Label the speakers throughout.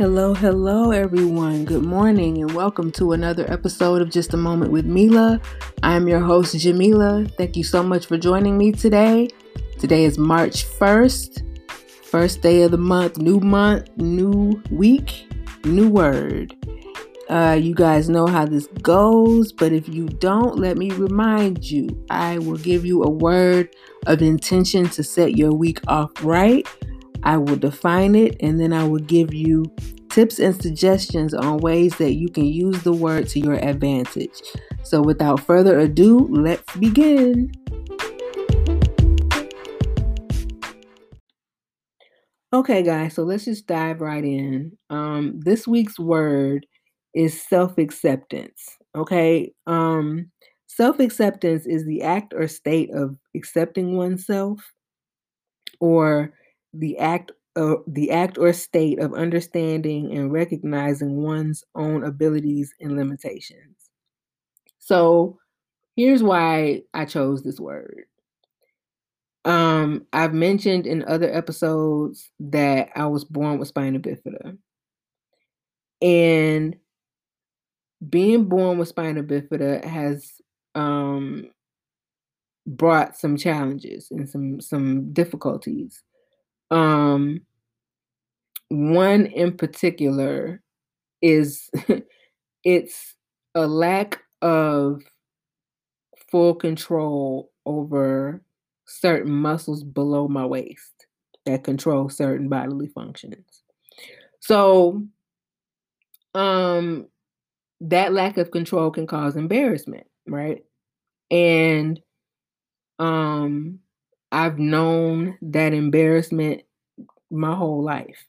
Speaker 1: Hello, hello, everyone. Good morning, and welcome to another episode of Just a Moment with Mila. I'm your host, Jamila. Thank you so much for joining me today. Today is March 1st, first day of the month, new month, new week, new word. Uh, you guys know how this goes, but if you don't, let me remind you I will give you a word of intention to set your week off right. I will define it and then I will give you tips and suggestions on ways that you can use the word to your advantage. So, without further ado, let's begin. Okay, guys, so let's just dive right in. Um, this week's word is self acceptance. Okay, um, self acceptance is the act or state of accepting oneself or the act uh, the act or state of understanding and recognizing one's own abilities and limitations. So, here's why I chose this word. Um, I've mentioned in other episodes that I was born with spina bifida. And being born with spina bifida has um, brought some challenges and some some difficulties. Um, one in particular is it's a lack of full control over certain muscles below my waist that control certain bodily functions. So, um, that lack of control can cause embarrassment, right? And um, I've known that embarrassment my whole life.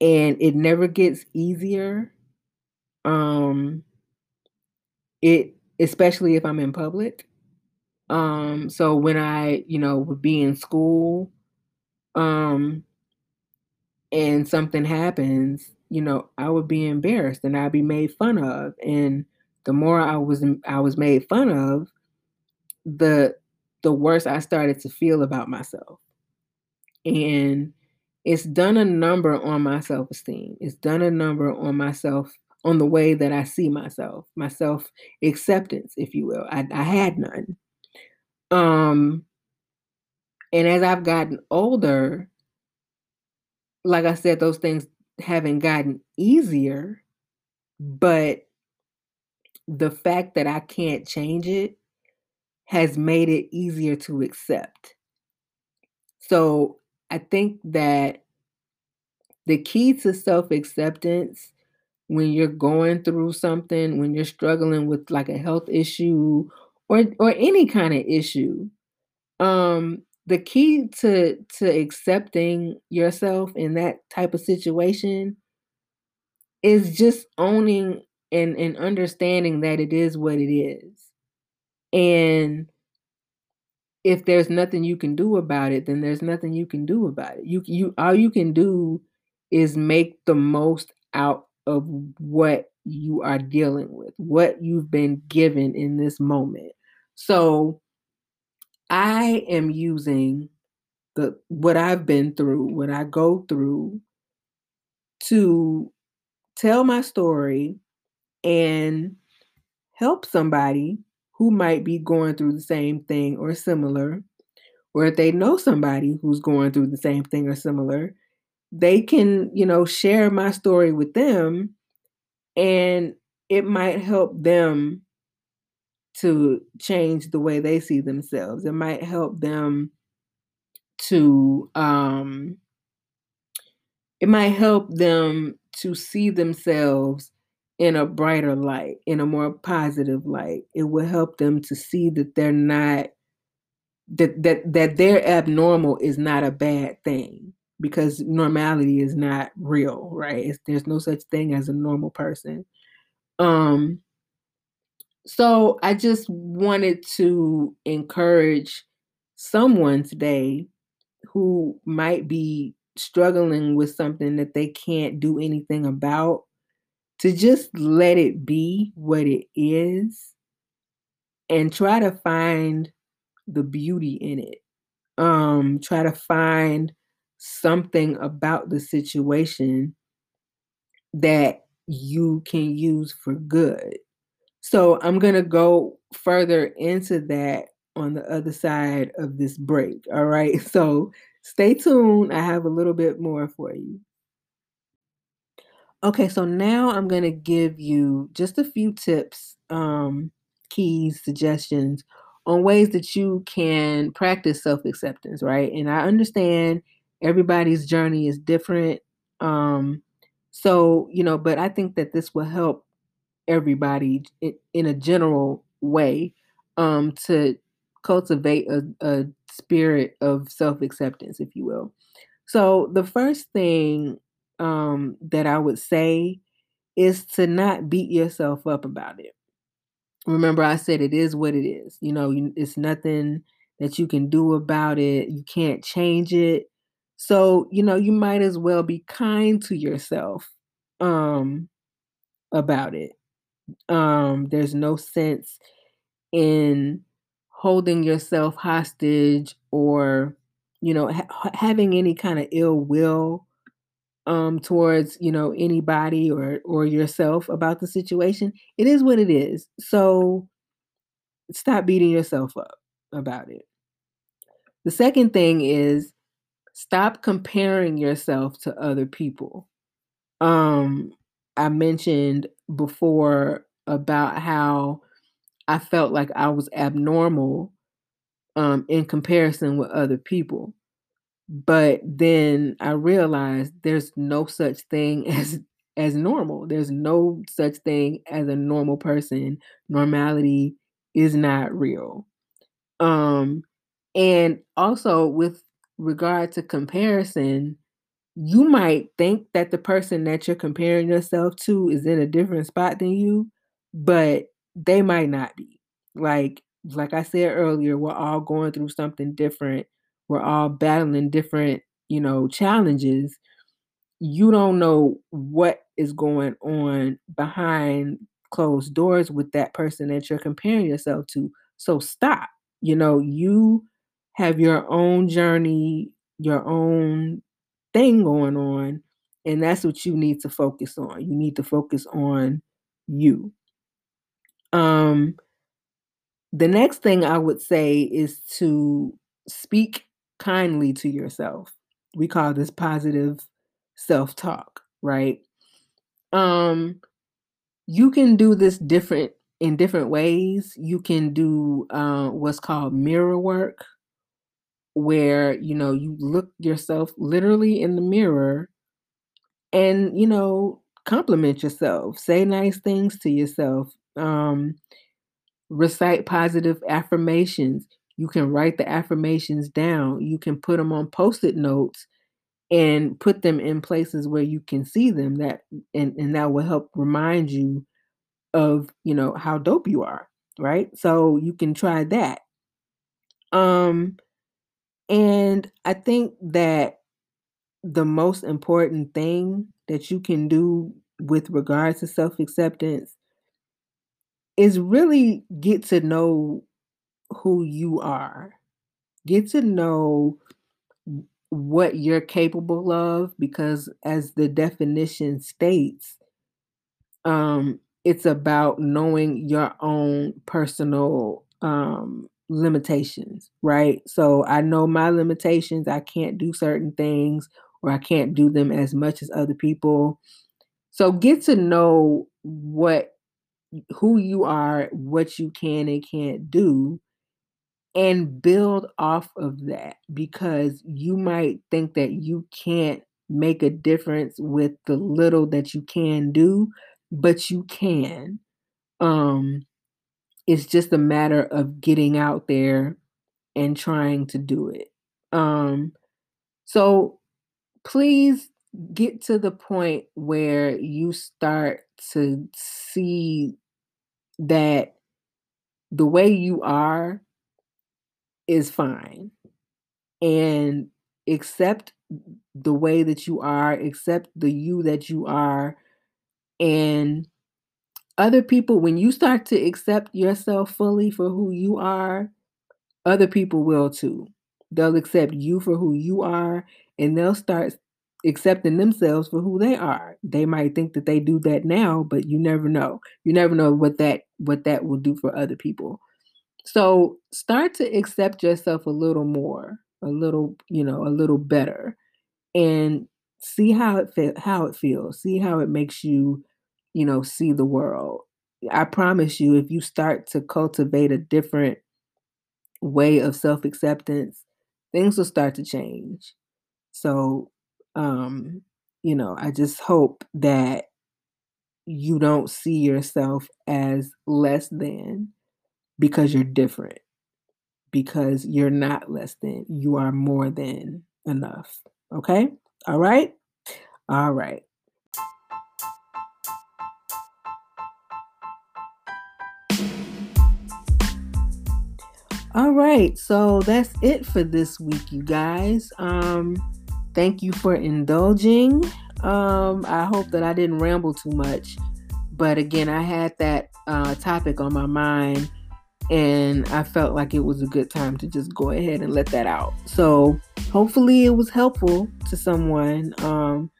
Speaker 1: And it never gets easier. Um it especially if I'm in public. Um so when I, you know, would be in school um and something happens, you know, I would be embarrassed and I'd be made fun of and the more I was I was made fun of, the the worse I started to feel about myself. And it's done a number on my self esteem. It's done a number on myself, on the way that I see myself, my self acceptance, if you will. I, I had none. Um, and as I've gotten older, like I said, those things haven't gotten easier, but the fact that I can't change it has made it easier to accept. So I think that the key to self acceptance when you're going through something, when you're struggling with like a health issue or or any kind of issue, um, the key to to accepting yourself in that type of situation is just owning and and understanding that it is what it is. And if there's nothing you can do about it, then there's nothing you can do about it. You you all you can do is make the most out of what you are dealing with, what you've been given in this moment. So I am using the what I've been through, what I go through to tell my story and help somebody who might be going through the same thing or similar, or if they know somebody who's going through the same thing or similar, they can, you know, share my story with them and it might help them to change the way they see themselves. It might help them to um it might help them to see themselves in a brighter light, in a more positive light. It will help them to see that they're not that that that their abnormal is not a bad thing because normality is not real, right? It's, there's no such thing as a normal person. Um so I just wanted to encourage someone today who might be struggling with something that they can't do anything about to just let it be what it is and try to find the beauty in it. Um, try to find something about the situation that you can use for good. So I'm going to go further into that on the other side of this break. All right. So stay tuned. I have a little bit more for you. Okay, so now I'm going to give you just a few tips, um, keys, suggestions on ways that you can practice self acceptance, right? And I understand everybody's journey is different. Um, so, you know, but I think that this will help everybody in, a general way um, to cultivate a, a spirit of self acceptance, if you will. So, the first thing um, that I would say is to not beat yourself up about it. Remember, I said it is what it is. You know, it's nothing that you can do about it. You can't change it. So, you know, you might as well be kind to yourself um, about it. Um, there's no sense in holding yourself hostage or, you know, ha- having any kind of ill will um towards you know anybody or or yourself about the situation it is what it is. So stop beating yourself up about it. The second thing is stop comparing yourself to other people. Um i mentioned before about how i felt like i was abnormal um in comparison with other people but then I realized there's no such thing as as normal. There's no such thing as a normal person. Normality is not real. Um and also with regard to comparison, you might think that the person that you're comparing yourself to is in a different spot than you, but they might not be. Like like I said earlier, we're all going through something different we're all battling different, you know, challenges. You don't know what is going on behind closed doors with that person that you're comparing yourself to. So stop. You know, you have your own journey, your own thing going on, and that's what you need to focus on. You need to focus on you. Um the next thing I would say is to speak kindly to yourself. We call this positive self-talk, right? Um you can do this different in different ways. You can do uh, what's called mirror work where, you know, you look yourself literally in the mirror and, you know, compliment yourself, say nice things to yourself. Um recite positive affirmations. You can write the affirmations down. You can put them on post-it notes and put them in places where you can see them that and, and that will help remind you of, you know, how dope you are, right? So you can try that. Um and I think that the most important thing that you can do with regards to self-acceptance is really get to know who you are. Get to know what you're capable of because as the definition states um it's about knowing your own personal um limitations, right? So I know my limitations. I can't do certain things or I can't do them as much as other people. So get to know what who you are, what you can and can't do and build off of that because you might think that you can't make a difference with the little that you can do but you can. Um it's just a matter of getting out there and trying to do it. Um so please get to the point where you start to see that the way you are is fine and accept the way that you are, accept the you that you are. And other people, when you start to accept yourself fully for who you are, other people will too. They'll accept you for who you are and they'll start accepting themselves for who they are. They might think that they do that now, but you never know. You never know what that what that will do for other people. So start to accept yourself a little more, a little, you know, a little better and see how it fe- how it feels. See how it makes you, you know, see the world. I promise you if you start to cultivate a different way of self-acceptance, things will start to change. So, um, you know, I just hope that you don't see yourself as less than because you're different, because you're not less than, you are more than enough. Okay? All right? All right. All right, so that's it for this week, you guys. Um, thank you for indulging. Um, I hope that I didn't ramble too much, but again, I had that uh, topic on my mind, and I felt like it was a good time to just go ahead and let that out. So, hopefully, it was helpful to someone. Um,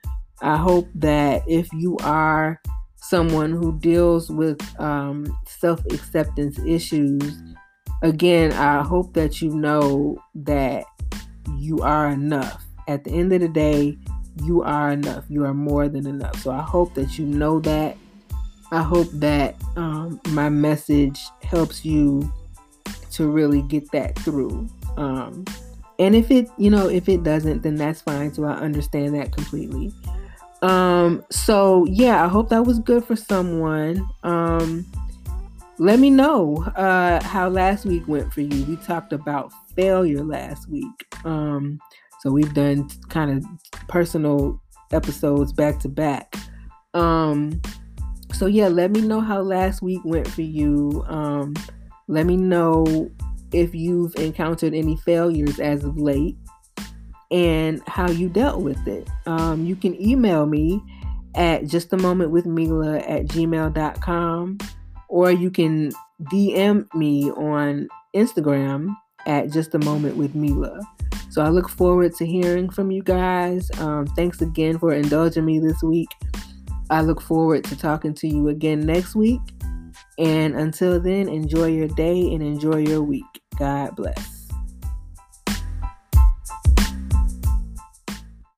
Speaker 1: I hope that if you are someone who deals with um, self acceptance issues, again, I hope that you know that you are enough. At the end of the day, you are enough. You are more than enough. So I hope that you know that. I hope that um, my message helps you to really get that through. Um, and if it, you know, if it doesn't, then that's fine. So I understand that completely. Um, so yeah, I hope that was good for someone. Um, let me know uh, how last week went for you. We talked about failure last week. Um, so we've done kind of personal episodes back to back. Um, so yeah, let me know how last week went for you. Um, let me know if you've encountered any failures as of late and how you dealt with it. Um, you can email me at just a moment with Mila at gmail.com or you can DM me on Instagram at just a moment with Mila. So I look forward to hearing from you guys. Um, thanks again for indulging me this week. I look forward to talking to you again next week. And until then, enjoy your day and enjoy your week. God bless.